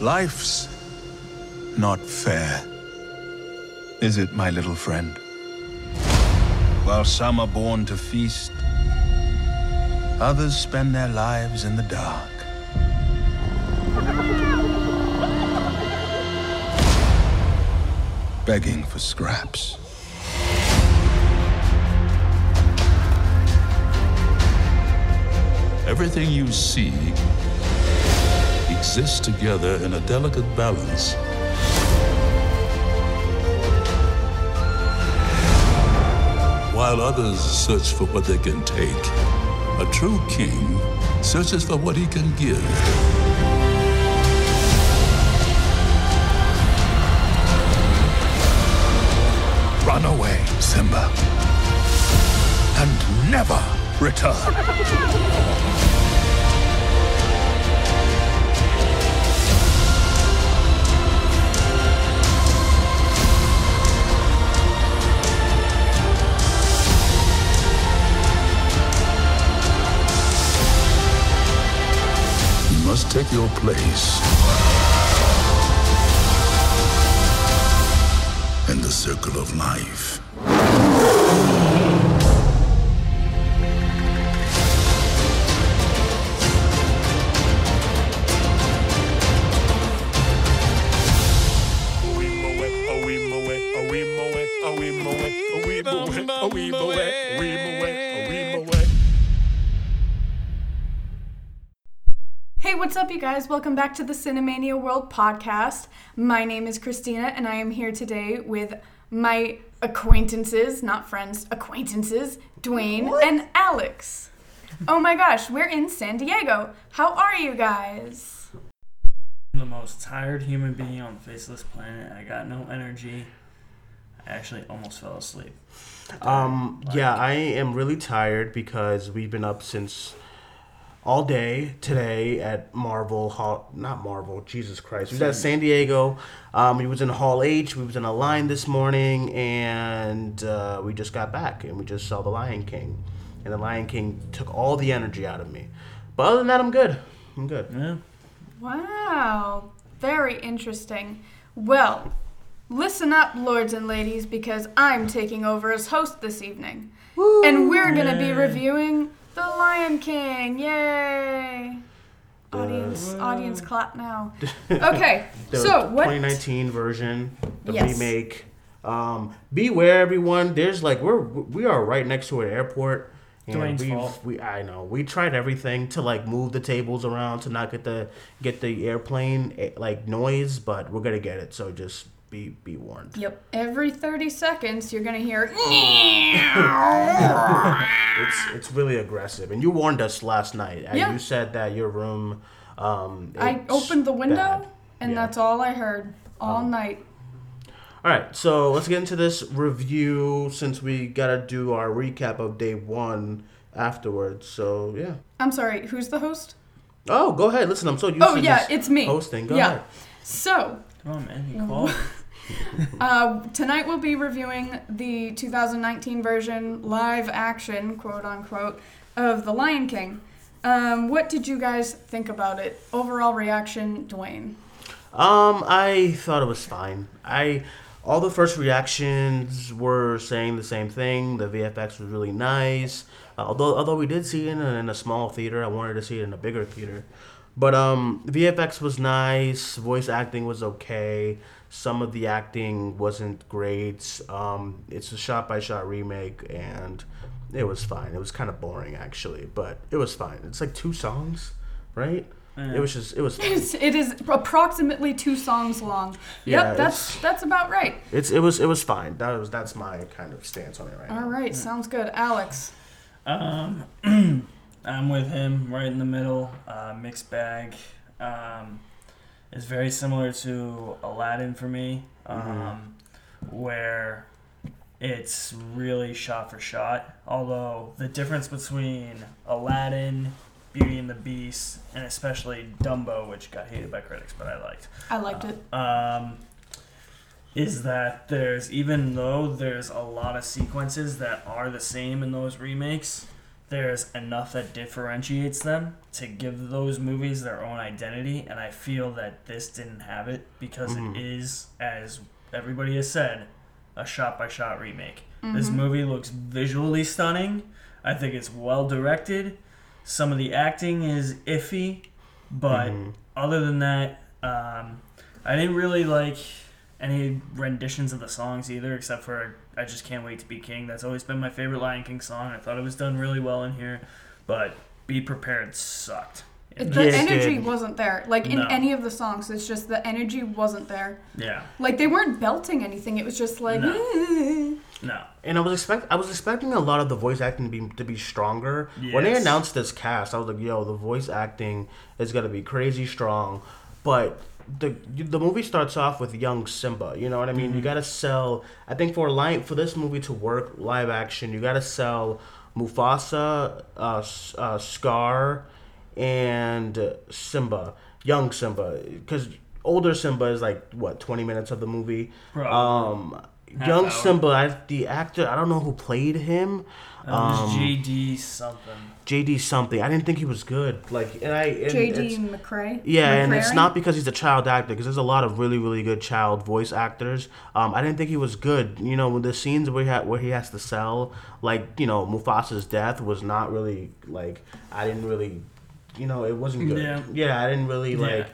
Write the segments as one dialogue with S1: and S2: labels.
S1: Life's not fair. Is it, my little friend? While some are born to feast, others spend their lives in the dark. Begging for scraps.
S2: Everything you see exists together in a delicate balance. While others search for what they can take, a true king searches for what he can give.
S1: Run away, Simba. And never return.
S2: take your place in the circle of life.
S3: Up, you guys? Welcome back to the Cinemania World podcast. My name is Christina, and I am here today with my acquaintances, not friends, acquaintances, Duane and Alex. Oh my gosh, we're in San Diego. How are you guys?
S4: I'm the most tired human being on the face of this planet. I got no energy. I actually almost fell asleep.
S5: Um, yeah, I am really tired because we've been up since all day today at Marvel Hall. Not Marvel, Jesus Christ. We was at San Diego. Um, we was in Hall H. We was in a line this morning, and uh, we just got back and we just saw The Lion King, and The Lion King took all the energy out of me. But other than that, I'm good. I'm good.
S4: Yeah.
S3: Wow, very interesting. Well, listen up, lords and ladies, because I'm taking over as host this evening. And we're going to be reviewing The Lion King. Yay! Audience, audience clap now. Okay,
S5: the
S3: so what?
S5: 2019 version, the
S3: Yes.
S5: remake. Um, beware, everyone. There's like we're we are right next to an airport. And
S4: Duane's
S5: we've,
S4: fault.
S5: we I know we tried everything to like move the tables around to not get the get the airplane eh, like noise, but we're gonna get it. So just be be warned.
S3: Yep, every 30 seconds you're going to hear.
S5: It's it's really aggressive, and you warned us last night.
S3: Yeah.
S5: You said that your room. Um,
S3: I opened the window,
S5: bad.
S3: and
S5: Yeah.
S3: that's all I heard all night.
S5: All right, so let's get into this review since we gotta do our recap of day one afterwards. So yeah.
S3: I'm sorry, who's the host?
S5: Oh, go ahead. Listen, I'm so used
S3: Oh,
S5: to
S3: yeah,
S5: just
S3: it's me.
S5: hosting. Go
S3: yeah.
S5: ahead.
S3: So,
S4: Come on, man. You called.
S3: Uh, tonight we'll be reviewing the 2019 version, live action, quote unquote, of The Lion King. Um, what did you guys think about it? Overall reaction, Duane.
S5: Um, I thought it was fine. I all the first reactions were saying the same thing. The VFX was really nice. Uh, although although we did see it in in a small theater, I wanted to see it in a bigger theater. But um, VFX was nice. Voice acting was okay. Some of the acting wasn't great. Um, it's a shot by shot remake, and it was fine. It was kind of boring actually, but it was fine. It's like two songs, right?
S4: Yeah.
S5: It was just it was.
S3: It's, it is approximately two songs long.
S5: Yeah,
S3: yep, that's that's about right.
S5: It's it was it was fine. That was that's my kind of stance on it right
S3: All
S5: now.
S3: right, sounds good. Alex.
S4: Um, I'm with him right in the middle. Uh, mixed bag. Um, it's very similar to Aladdin for me, um, where it's really shot for shot. Although the difference between Aladdin, Beauty and the Beast, and especially Dumbo, which got hated by critics, but I liked,
S3: I liked it.
S4: um, is that there's even though there's a lot of sequences that are the same in those remakes, there's enough that differentiates them to give those movies their own identity, and I feel that this didn't have it because
S5: Mhm.
S4: it is, as everybody has said, a shot by shot remake.
S3: Mm-hmm.
S4: This movie looks visually stunning. I think it's well directed. Some of the acting is iffy, but
S5: Mhm.
S4: other than that, um, I didn't really like any renditions of the songs either, except for I Just Can't Wait to Be King. That's always been my favorite Lion King song. I thought it was done really well in here, but Be Prepared sucked.
S3: It- the
S5: Yeah, it
S3: energy
S5: did.
S3: wasn't there. Like in
S4: No.
S3: any of the songs, it's just the energy wasn't there.
S4: Yeah,
S3: Like they weren't belting anything. It was just like
S4: No. no.
S5: And I was expect I was expecting a lot of the voice acting to be to be stronger. When they announced this cast, I was like, "Yo, the voice acting is gonna be crazy strong." But the the movie starts off with young Simba. You know what I mean? You gotta sell. I think for live for this movie to work live action, you gotta sell Mufasa, uh, uh, Scar, and Simba, young Simba, because older Simba is like what twenty minutes of the movie.
S4: Probably.
S5: Um, young
S4: hour.
S5: Simba, I, the actor, I don't know who played him.
S4: That was
S5: Um,
S4: JD something.
S5: JD something. I didn't think he was good. Like, and I and
S3: JD
S5: it's-
S3: McCrae.
S5: Yeah, and it's not because he's a child actor, because there's a lot of really, really good child voice actors. Um, I didn't think he was good. You know, with the scenes where he ha- where he has to sell, like you know, Mufasa's death was not really like I didn't really, you know, it wasn't good.
S4: Yeah.
S5: I didn't really
S4: Yeah.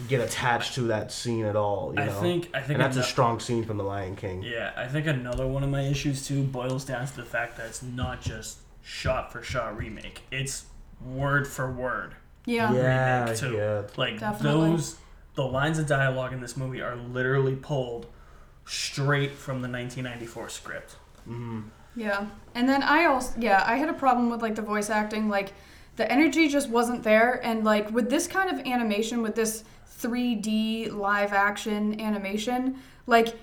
S5: Like get attached to that scene at all. You
S4: I
S5: know,
S4: think I think
S5: and that's a
S4: ano-
S5: strong scene from The Lion King.
S4: Yeah, I think another one of my issues too boils down to the fact that it's not just shot for shot remake. It's word for word
S3: Yeah.
S5: Yeah,
S4: remake too.
S5: yeah.
S4: Like
S3: Definitely.
S4: those the lines of dialogue in this movie are literally pulled straight from the 1994 script. Mm-hmm.
S3: Yeah. And then I also yeah, I had a problem with like the voice acting like the energy just wasn't there and like with this kind of animation with this 3D live action animation, like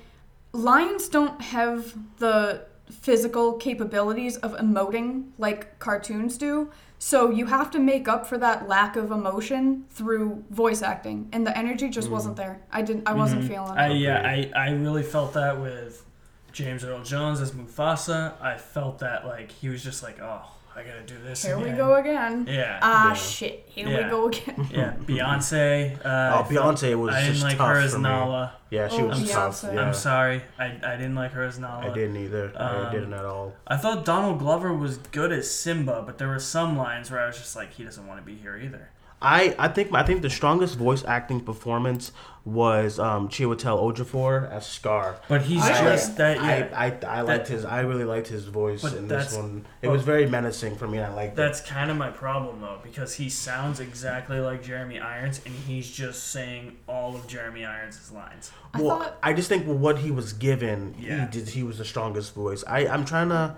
S3: lions don't have the physical capabilities of emoting like cartoons do. So you have to make up for that lack of emotion through voice acting and the energy just wasn't there. I didn't I wasn't feeling
S4: Mm. I
S3: it.
S4: yeah, I, I really felt that with James Earl Jones as Mufasa. I felt that like he was just like, oh, I gotta do this.
S3: Here we
S4: again."
S3: go again.
S4: Yeah.
S3: Ah
S5: Yeah.
S3: shit, here
S4: Yeah.
S3: we go again.
S4: yeah. Beyonce. Uh, I
S5: Oh,
S4: felt-
S5: Beyonce was
S4: I didn't
S5: just
S4: like
S5: tough
S4: her as
S5: for me.
S4: Nala.
S5: Yeah, she
S3: Oh,
S5: was tough.
S3: Beyonce.
S5: Yeah.
S4: I'm sorry. I, I didn't like her as Nala.
S5: I didn't either. I
S4: Um,
S5: didn't at all.
S4: I thought Donald Glover was good as Simba, but there were some lines where I was just like, he doesn't want to be here either.
S5: I, I think I think the strongest voice acting performance was um, Chiwetel Ejiofor as Scar.
S4: But he's
S3: I-
S4: just that. Yeah,
S5: I, I, I liked his I really liked his voice in this one. It was very menacing for me. and I liked
S4: That's kind of my problem though, because he sounds exactly like Jeremy Irons, and he's just saying all of Jeremy Irons' lines.
S5: it.
S3: I
S5: Well,
S3: thought-
S5: I just think what he was given,
S4: Yeah.
S5: he did. He was the strongest voice. I I'm trying to.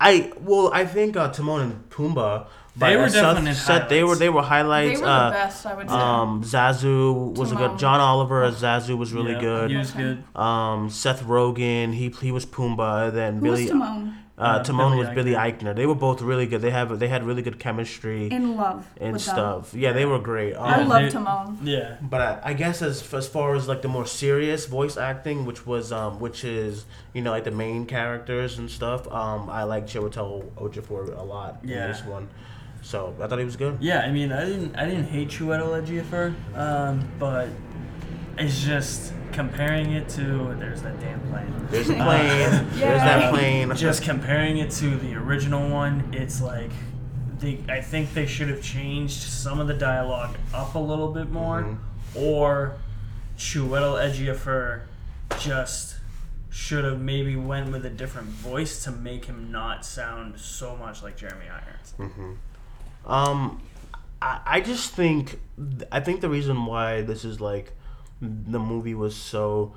S5: I well I think uh, Timon and Pumbaa. by,
S4: They were
S5: uh, Seth-
S4: definite
S5: Seth- They were
S4: highlights.
S5: they were
S3: They were
S5: uh,
S3: the best, I would say.
S5: Um, Zazu was a good. John Oliver as Zazu was really
S4: Yeah,
S5: good.
S4: He was good.
S5: Um, Seth Rogen, he he was Pumbaa. Then
S3: Who
S5: Billy
S3: was Timon?
S5: Uh, Timon
S4: Billy
S5: was Billy
S4: Eichner.
S5: Eichner. They were both really good. They have they had really good chemistry
S3: In love
S5: and
S3: with them.
S5: stuff. Yeah, they were great.
S3: I
S5: Um,
S3: love
S4: they-
S3: Timon.
S4: Yeah.
S5: but I, I guess as as far as like the more serious voice acting, which was um which is you know like the main characters and stuff. Um, I like Chiwetel Ejiofor a lot
S4: Yeah.
S5: in this one. So I thought he was good.
S4: Yeah, I mean, I didn't, I didn't hate Chiwetel Ejiofor, um, but it's just comparing it to there's that damn plane.
S5: There's a plane. There's
S3: Yeah.
S5: that plane.
S4: Just comparing it to the original one, it's like they, I think they should have changed some of the dialogue up a little bit more,
S5: Mhm.
S4: or Chiwetel Ejiofor just should have maybe went with a different voice to make him not sound so much like Jeremy Irons.
S5: Um, I, I just think I think the reason why this is like the movie was so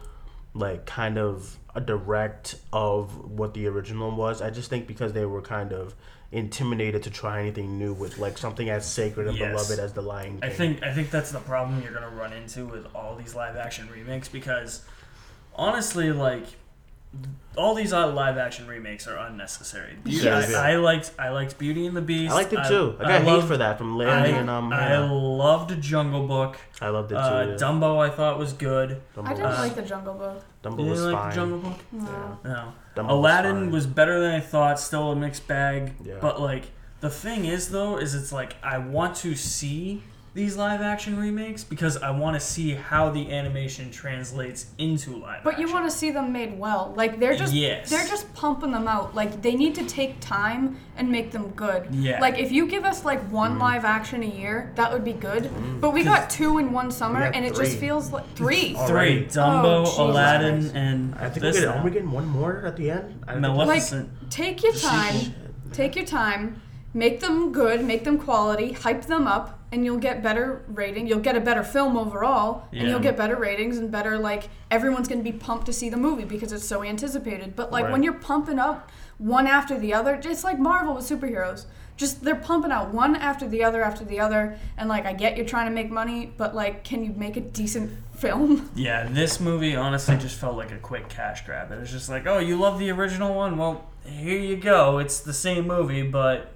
S5: like kind of a direct of what the original was. I just think because they were kind of intimidated to try anything new with like something as sacred and
S4: Yes.
S5: beloved as the Lion King.
S4: I think I think that's the problem you're gonna run into with all these live action remakes because honestly, like all these uh, live action remakes are unnecessary. Beauty,
S5: Yes.
S4: I, I liked I liked Beauty and the Beast.
S5: I liked it too. I got hate
S4: loved-
S5: for that from
S4: I,
S5: Larry and um.
S4: I
S5: Hannah.
S4: loved Jungle Book.
S5: I loved it too.
S4: Uh,
S5: yeah.
S4: Dumbo I thought was good.
S5: Dumbo
S3: I didn't
S5: was,
S3: like the Jungle Book.
S5: Dumbo
S4: You
S5: was
S4: didn't like
S5: fine.
S4: the Jungle Book?
S3: No.
S4: No.
S5: Dumbo
S4: Aladdin
S5: fine.
S4: was better than I thought. Still a mixed bag.
S5: Yeah.
S4: But like The thing is, though, is it's like I want to see these live action remakes because I want to see how the animation translates into live.
S3: But you want to see them made well. Like they're just
S4: Yes.
S3: they're just pumping them out. Like they need to take time and make them good.
S4: Yeah.
S3: Like if you give us like one mm. live action a year, that would be good. Mm. But we got two in one summer, and it
S5: three.
S3: just feels like three.
S4: Three
S5: Already.
S4: Dumbo,
S3: Oh,
S4: Aladdin,
S3: Christ.
S4: and
S5: I think
S4: this
S5: we get.
S4: now.
S5: Are we getting one more at the end? I
S4: Maleficent.
S3: Like take your time, take your time, make them good, make them quality, hype them up, and you'll get better rating. You'll get a better film overall, and you'll get better ratings and better like everyone's gonna be pumped to see the movie because it's so anticipated. But like when you're pumping up one after the other, it's like Marvel with superheroes. Just they're pumping out one after the other after the other, and like I get you're trying to make money, but like can you make a decent film?
S4: Yeah, this movie honestly just felt like a quick cash grab. It was just like, oh, you love the original one? Well, here you go. It's the same movie, but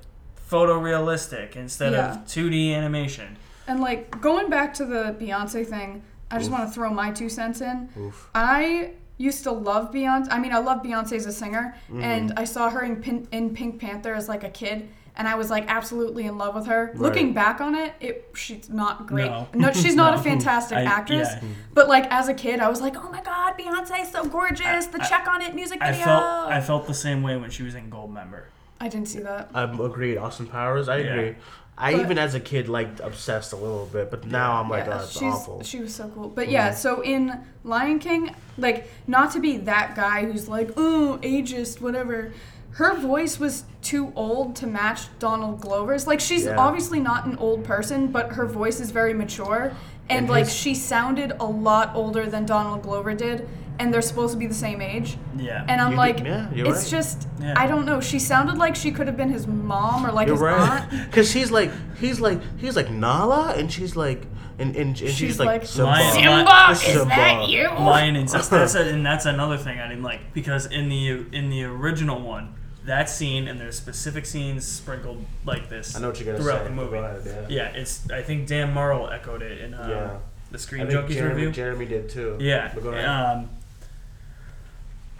S4: photorealistic instead
S3: Yeah.
S4: of 2D animation.
S3: And like going back to the Beyonce thing, I just want to throw my two cents in.
S5: Oof.
S3: I used to love Beyonce. I mean, I love Beyonce as a singer,
S5: Mm-hmm.
S3: and I saw her in, Pin- in Pink Panther as like a kid, and I was like absolutely in love with her. Looking back on it, it she's not great.
S4: No.
S3: she's not a fantastic
S4: I-
S3: actress.
S4: yeah.
S3: But like as a kid, I was like, oh my god, Beyonce is so gorgeous. The check on it music video.
S4: I
S3: video.
S4: felt I felt the same way when she was in Goldmember.
S3: I didn't see that.
S5: I'm agreed. Austin Powers. I
S4: Yeah.
S5: agree. I
S3: But-
S5: even as a kid liked obsessed a little bit, but now I'm like,
S3: yeah,
S5: oh, it's
S3: she's,
S5: awful.
S3: She was so cool. But yeah, mm-hmm. so in Lion King, like not to be that guy who's like, oh, ageist, whatever. Her voice was too old to match Donald Glover's. Like she's
S5: Yeah.
S3: obviously not an old person, but her voice is very mature. And,
S5: And
S3: like
S5: his-
S3: she sounded a lot older than Donald Glover did, and they're supposed to be the same age.
S4: Yeah.
S3: And I'm
S5: You
S3: like,
S5: did- yeah,
S3: it's
S5: right.
S3: just,
S4: Yeah.
S3: I don't know. She sounded like she could have been his mom or like
S5: You're
S3: his
S5: right.
S3: aunt.
S5: Because he's like, he's like, he's like Nala, and she's like, and and, and she's,
S3: She's
S5: like,
S3: like,
S5: Simba.
S4: Lion-
S3: Simba, is
S5: Simba.
S3: that you?
S4: Lion incest. That's a, and that's another thing I didn't like because in the in the original one, that scene and there's specific scenes sprinkled like this
S5: I know what you're gonna
S4: throughout
S5: say.
S4: the movie.
S5: Go yeah.
S4: Yeah, it's I think Dan Murrell echoed it in uh,
S5: Yeah.
S4: the
S5: I
S4: Screen
S5: think
S4: Junkies
S5: Jeremy,
S4: review.
S5: Jeremy did too.
S4: Yeah.
S5: But go ahead.
S4: Um,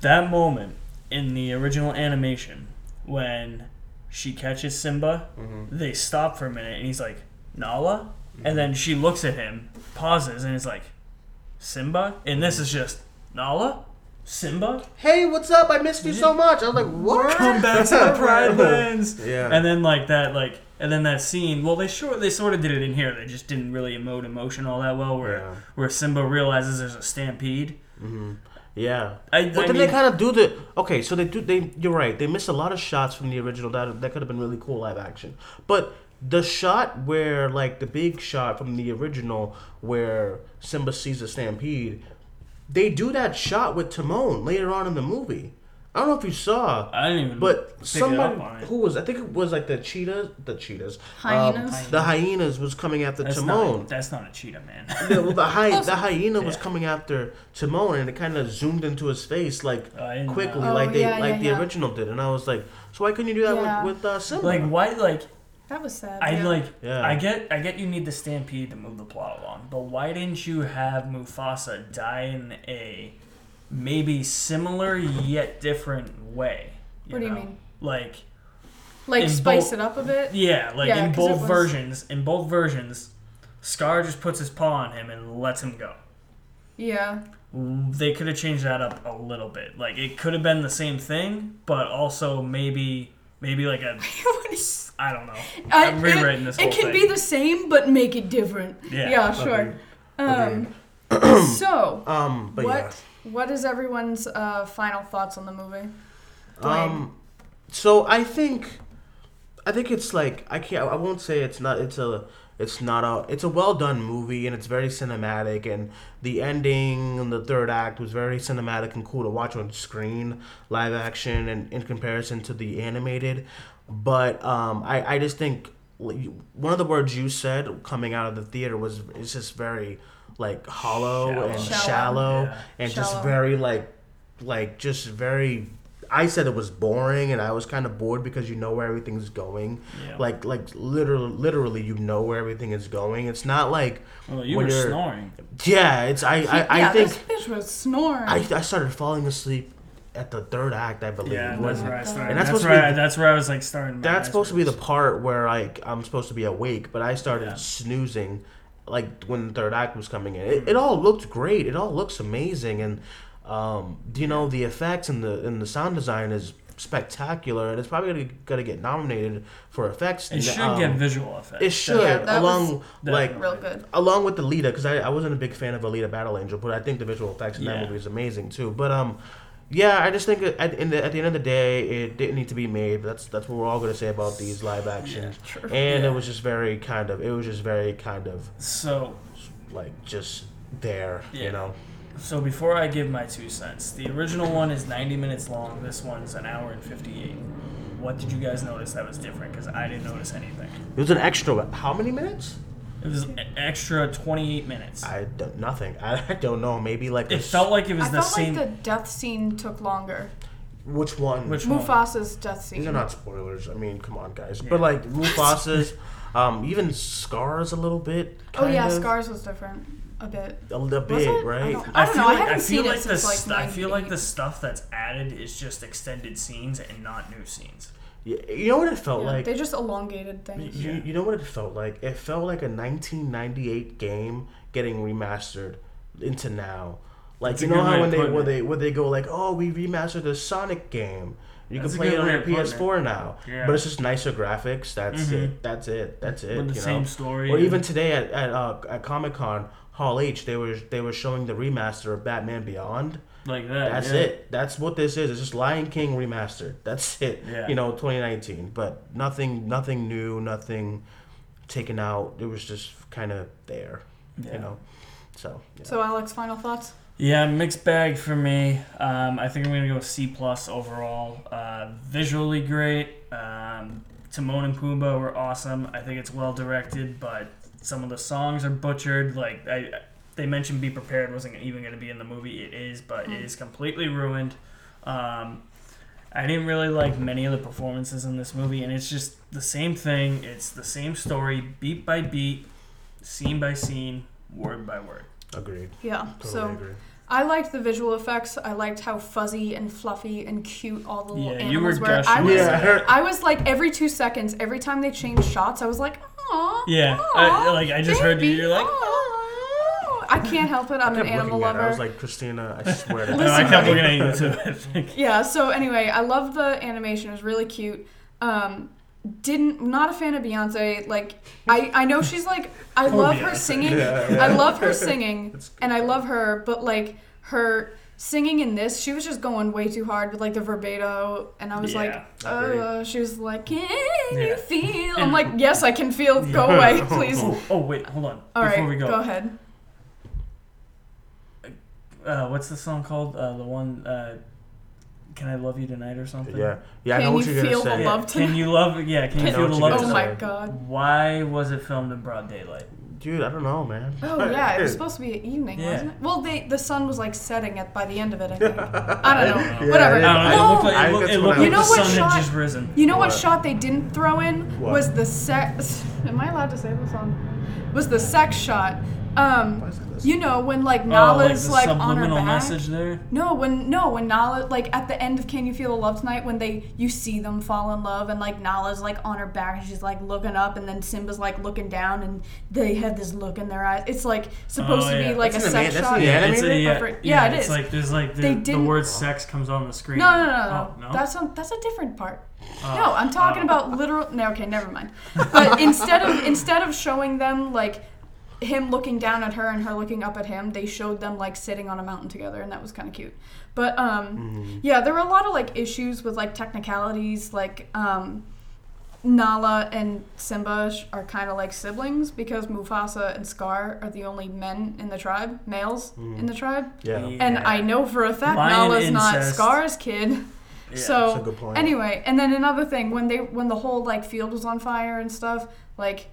S4: that moment in the original animation when she catches Simba,
S5: Mm-hmm.
S4: they stop for a minute and he's like, Nala? And mm-hmm. then she looks at him, pauses, and is like, Simba? And this mm-hmm. is just, Nala? Simba?
S5: hey, what's up? I missed you so much. I was like, what?
S4: Come back to the Pride Lands!
S5: Yeah.
S4: And then like that, like, and then that scene. Well, they sure they sort of did it in here. They just didn't really emote emotion all that well. Where
S5: Yeah.
S4: where Simba realizes there's a stampede. Mm-hmm.
S5: Yeah.
S4: I-
S5: but
S4: I
S5: then
S4: mean-
S5: they kind of do the okay. So they do. They you're right. They missed a lot of shots from the original. That that could have been really cool live action. But the shot where like the big shot from the original where Simba sees a stampede, they do that shot with Timon later on in the movie. I don't know if you saw.
S4: I didn't even.
S5: But
S4: pick
S5: somebody
S4: it up on it.
S5: who was I think it was like the cheetahs, the cheetahs,
S3: Hyenas?
S5: um, the hyenas was coming after
S4: That's
S5: Timon.
S4: not, that's not a cheetah, man.
S5: the, well, the, hy- the hyena was coming after Timon, and it kind of zoomed into his face like
S4: Oh,
S5: quickly.
S3: Oh,
S5: like they
S3: yeah,
S5: like
S3: yeah,
S5: the
S3: yeah.
S5: original did. And I was like, so why couldn't you do that
S3: Yeah.
S5: with, with uh, Simba?
S4: like why? Like
S3: That was sad.
S4: I
S3: yeah.
S4: like.
S5: Yeah.
S4: I get. I get. You need the stampede to move the plot along, but why didn't you have Mufasa die in a maybe similar yet different way?
S3: What do you
S4: know?
S3: mean?
S4: Like
S3: like spice
S4: both-
S3: it up a bit.
S4: yeah, like
S3: Yeah,
S4: in
S3: 'cause it
S4: both
S3: was-
S4: versions. In both versions, Scar just puts his paw on him and lets him go.
S3: Yeah.
S4: they could have changed that up a little bit. Like it could have been the same thing, but also maybe maybe like a I don't know.
S3: I-
S4: I'm rewriting
S3: it,
S4: this
S3: It can
S4: thing.
S3: be the same, but make it different.
S4: Yeah.
S3: Yeah, sure.
S5: Agreed.
S3: Um, so,
S5: um, but
S3: what what is everyone's uh, final thoughts on the movie?
S5: yeah, um, so I think, I think it's like I can't. I won't say it's not. It's a. It's not a. It's a well done movie, and it's very cinematic. And the ending and the third act was very cinematic and cool to watch on screen, live action, and in comparison to the animated. But um, I I just think one of the words you said coming out of the theater was it's just very like hollow
S4: Shallow.
S5: and
S3: Shallow.
S5: shallow,
S4: Yeah.
S5: and just very like like just very I said it was boring and I was kind of bored because you know where everything's going.
S4: Yeah.
S5: Like like literally literally you know where everything is going. It's not like
S4: Well, you
S5: when
S4: were
S5: you're-
S4: snoring.
S5: yeah, it's I I, I
S3: yeah,
S5: think
S3: this bitch was snoring.
S5: I, I started falling asleep at the third act, I believe.
S4: Yeah, that's where I started.
S5: And
S4: that's,
S5: that's supposed to
S4: where
S5: be-
S4: I, that's where I was like starting. my
S5: That's supposed to be the part where like I'm supposed to be awake, but I started
S4: Yeah.
S5: snoozing, like when the third act was coming in. It, it all looked great. It all looks amazing, and um, you know the effects and the and the sound design is spectacular, and it's probably gonna, gonna get nominated for effects.
S4: It should
S5: um,
S4: get visual effects.
S5: It should
S3: Yeah, that
S5: along
S3: was
S5: like
S3: Real good.
S5: along with the Alita, because I, I wasn't a big fan of Alita Battle Angel, but I think the visual effects in that movie is amazing too. But um, yeah, I just think uh, at, in the, at the end of the day, it didn't need to be made. That's that's what we're all gonna say about these live actions.
S3: True.
S5: And
S4: Yeah.
S5: it was just very kind of, it was just very kind of
S4: So
S5: like just there,
S4: Yeah.
S5: you know.
S4: So before I give my two cents, the original one is 90 minutes long. This one's an hour and 58. What did you guys notice that was different? Because I didn't notice anything.
S5: It was an extra. How many minutes?
S4: It was an extra 28 minutes.
S5: I don't nothing. I don't know. Maybe like
S4: It felt like it was
S3: I
S4: the
S3: felt
S4: same.
S3: like the death scene took longer.
S5: which one?
S4: Which one?
S3: Mufasa's death scene.
S5: These are not spoilers. I mean, come on, guys.
S4: Yeah.
S5: But like Mufasa's, um, even Scars a little bit.
S3: oh yeah,
S5: of.
S3: Scars was different a bit.
S5: A little bit, right?
S3: I don't, I don't
S4: feel
S3: know. I
S4: like,
S3: haven't
S4: I feel
S3: seen
S4: like
S3: it
S4: the
S3: since like
S4: st- I feel like the stuff that's added is just extended scenes and not new scenes.
S5: Y- You know what it felt
S3: Yeah,
S5: like?
S3: they just elongated things.
S5: You, you know what it felt like? It felt like a 1998 game getting remastered into now. Like
S4: That's
S5: you know how when they
S4: putting
S5: where they where they go like, oh, we remastered the Sonic game. You
S4: That's
S5: can play it on
S4: way
S5: your
S4: of putting it.
S5: PS4 now,
S4: Yeah.
S5: but it's just nicer graphics. That's
S4: Mhm.
S5: it. That's it. That's it.
S4: With the
S5: you
S4: same
S5: know?
S4: story.
S5: Or even today at at, uh, at Comic Con Hall H, they were they were showing the remaster of Batman Beyond.
S4: like that.
S5: That's
S4: yeah.
S5: it. That's what this is. It's just Lion King remastered. That's it.
S4: Yeah.
S5: You know, 2019. But nothing, nothing new, nothing taken out. It was just kind of there.
S4: Yeah.
S5: You know. So. yeah.
S3: So Alex, final thoughts?
S4: Yeah, mixed bag for me. Um, I think I'm gonna go C plus overall. Uh, visually great. Um, Timon and Pumbaa were awesome. I think it's well directed, but some of the songs are butchered. Like I, they mentioned, "Be Prepared" wasn't even gonna be in the movie. It is, but it is completely ruined. Um, I didn't really like many of the performances in this movie, and it's just the same thing. It's the same story, beat by beat, scene by scene, word by word.
S5: Agreed.
S3: Yeah.
S5: Totally
S3: so
S5: agree.
S3: I liked the visual effects. I liked how fuzzy and fluffy and cute all the little
S4: Yeah, you were
S3: animals were.
S4: gushing.
S3: I was,
S5: Yeah, I heard-
S3: I was like every two seconds, every time they changed shots, I was like, "Aw,
S4: Yeah,
S3: aw,
S4: I- like, I just heard you, you're like,
S3: aw." I can't help it. I'm an animal
S5: looking at her.
S3: lover.
S5: I was like, Christina, I swear to
S4: No,
S5: God.
S4: I kept
S3: Listen,
S4: looking at you too. I think.
S3: Yeah, so anyway, I love the animation. It was really cute. Um, didn't not a fan of Beyonce. Like I, I know she's like I
S4: Poor
S3: love her singing.
S5: Yeah, yeah.
S3: I love her singing and I love her, but like her singing in this, she was just going way too hard with like the verbato and I was like
S4: Yeah,
S3: uh, she was like, Can
S4: Yeah.
S3: you feel I'm like, Yes I can feel go away, please.
S4: Oh, oh, wait, hold on.
S3: All
S4: Before
S3: right,
S4: we
S3: go.
S4: go,
S3: ahead.
S4: Uh, what's the song called? Uh, the one, uh, "Can I Love You Tonight" or something.
S5: Yeah. Yeah, I know what
S3: you
S5: you're
S3: gonna
S5: say.
S4: Yeah,
S3: love
S4: Can you love? Yeah, can you
S5: I
S4: feel the love?
S5: gonna
S3: Oh my god.
S4: Why was it filmed in broad daylight?
S5: Dude, I don't know, man.
S3: Oh yeah, it was supposed to be an evening,
S4: Yeah.
S3: wasn't it? Well, they the sun was like setting at by the end of it. I think. I don't know.
S5: Yeah,
S3: Whatever.
S4: I don't know.
S5: I-
S4: It looked like,
S5: I-
S4: it looked, it looked like
S3: You know
S4: the
S3: what
S4: sun
S3: shot-
S4: had just risen.
S3: You know what?
S5: What?
S3: shot they didn't throw in
S5: What?
S3: was the sex. Am I allowed to say this on? Was the sex shot? Um,
S5: Why is
S3: you know when like
S4: Oh, like
S3: Nala's
S4: the
S3: like, on her back.
S4: message there.
S3: No, when no when Nala like at the end of Can You Feel the Love Tonight when they you see them fall in love and like Nala's like on her back and she's like looking up and then Simba's like looking down and they have this look in their eyes. It's like supposed
S4: Oh,
S3: to be like
S5: That's
S3: a
S5: an
S3: sex
S5: ama-
S3: shot.
S4: Yeah, it's a, yeah, yeah,
S3: Yeah, it
S4: it's
S3: is.
S4: like there's like the, the word "sex" comes on the screen.
S3: No, no, no, no.
S4: Oh, no?
S3: That's a, that's a different part.
S4: Oh.
S3: No, I'm talking
S4: Oh.
S3: about literal. No, okay, never mind. But instead of instead of showing them like him looking down at her and her looking up at him, they showed them like sitting on a mountain together, and that was kind of cute. But um, yeah, there were a lot of like issues with like technicalities, like um. Nala and Simba are kind of like siblings because Mufasa and Scar are the only men in the tribe, males in the tribe.
S5: Yeah.
S4: Yeah.
S3: And I know for a fact
S4: Lion
S3: Nala's not. Scar's kid.
S4: Yeah.
S3: so
S5: That's a good point.
S3: anyway, and then another thing when they when the whole like field was on fire and stuff, like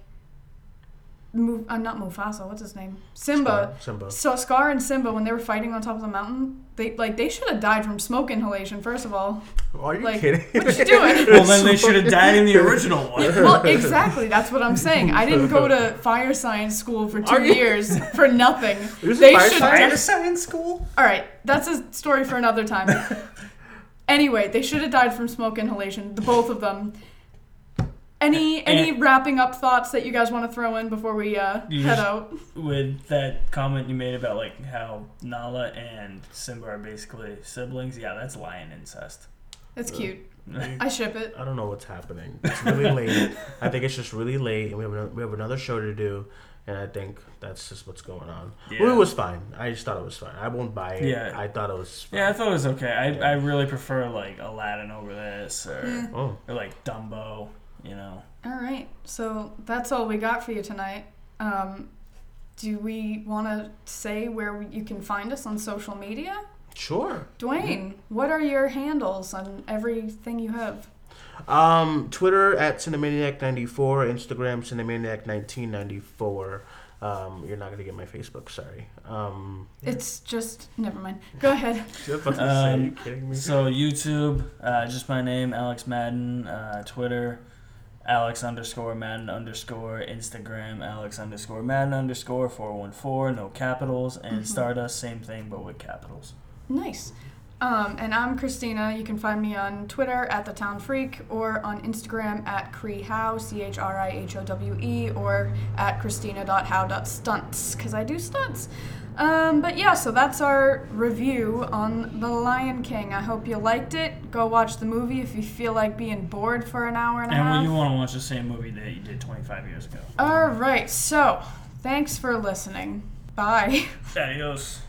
S3: Mu- uh, not Mufasa, what's his name? Simba.
S5: Scar, Simba.
S3: So Scar and Simba when they were fighting on top of the mountain, they like they should have died from smoke inhalation first of all.
S5: Are you
S3: Like
S5: kidding?
S3: what you doing?
S4: Well, then they should have died in the original one.
S3: well, exactly. That's what I'm saying. I didn't go to fire science school for two years for nothing.
S5: There's a
S3: They
S5: fire
S3: should.
S5: science?
S3: def-
S5: science school?
S3: All right, that's a story for another time. Anyway, they should have died from smoke inhalation, the both of them. Any any
S4: And-
S3: wrapping up thoughts that you guys want to throw in before we uh, head
S4: just-
S3: out?
S4: With that comment you made about like how Nala and Simba are basically siblings, yeah, that's lion incest.
S3: It's cute. I ship it.
S5: I don't know what's happening. It's really late. I think it's just really late, and we have another, we have another show to do, and I think that's just what's going on.
S4: Yeah.
S5: It was fine. I just thought it was fine. I won't buy it.
S4: Yeah.
S5: I thought it was. Fine.
S4: Yeah, I thought it was okay. I, I really prefer like Aladdin over this, or
S3: Yeah.
S5: Oh,
S4: or like Dumbo. You know.
S3: All right, so that's all we got for you tonight. Um, do we want to say where you can find us on social media?
S5: sure.
S3: Duane, what are your handles on everything you have?
S5: Um, Twitter at Cinemaniac94, Instagram Cinemaniac1994. Um, you're not gonna get my Facebook. Sorry. Um,
S3: It's just never mind. Go ahead.
S5: I was about to say,
S4: Um,
S5: are you kidding me?
S4: So YouTube, uh, just my name, Alex Madden. Uh, Twitter, Alex underscore Madden underscore. Instagram, Alex underscore Madden underscore four one four. No capitals. And Stardust, same thing but with capitals.
S3: Nice. Um, and I'm Christina. You can find me on Twitter at the Town Freak or on Instagram at ChriHowe, C H R I H O W E, or at Christina.how.stunts, because I do stunts. Um, but yeah, so that's our review on The Lion King. I hope you liked it. Go watch the movie if you feel like being bored for an hour and a
S4: And
S3: half.
S4: when you want to watch the same movie that you did 25 years ago.
S3: All right, so thanks for listening. Bye.
S4: Adios.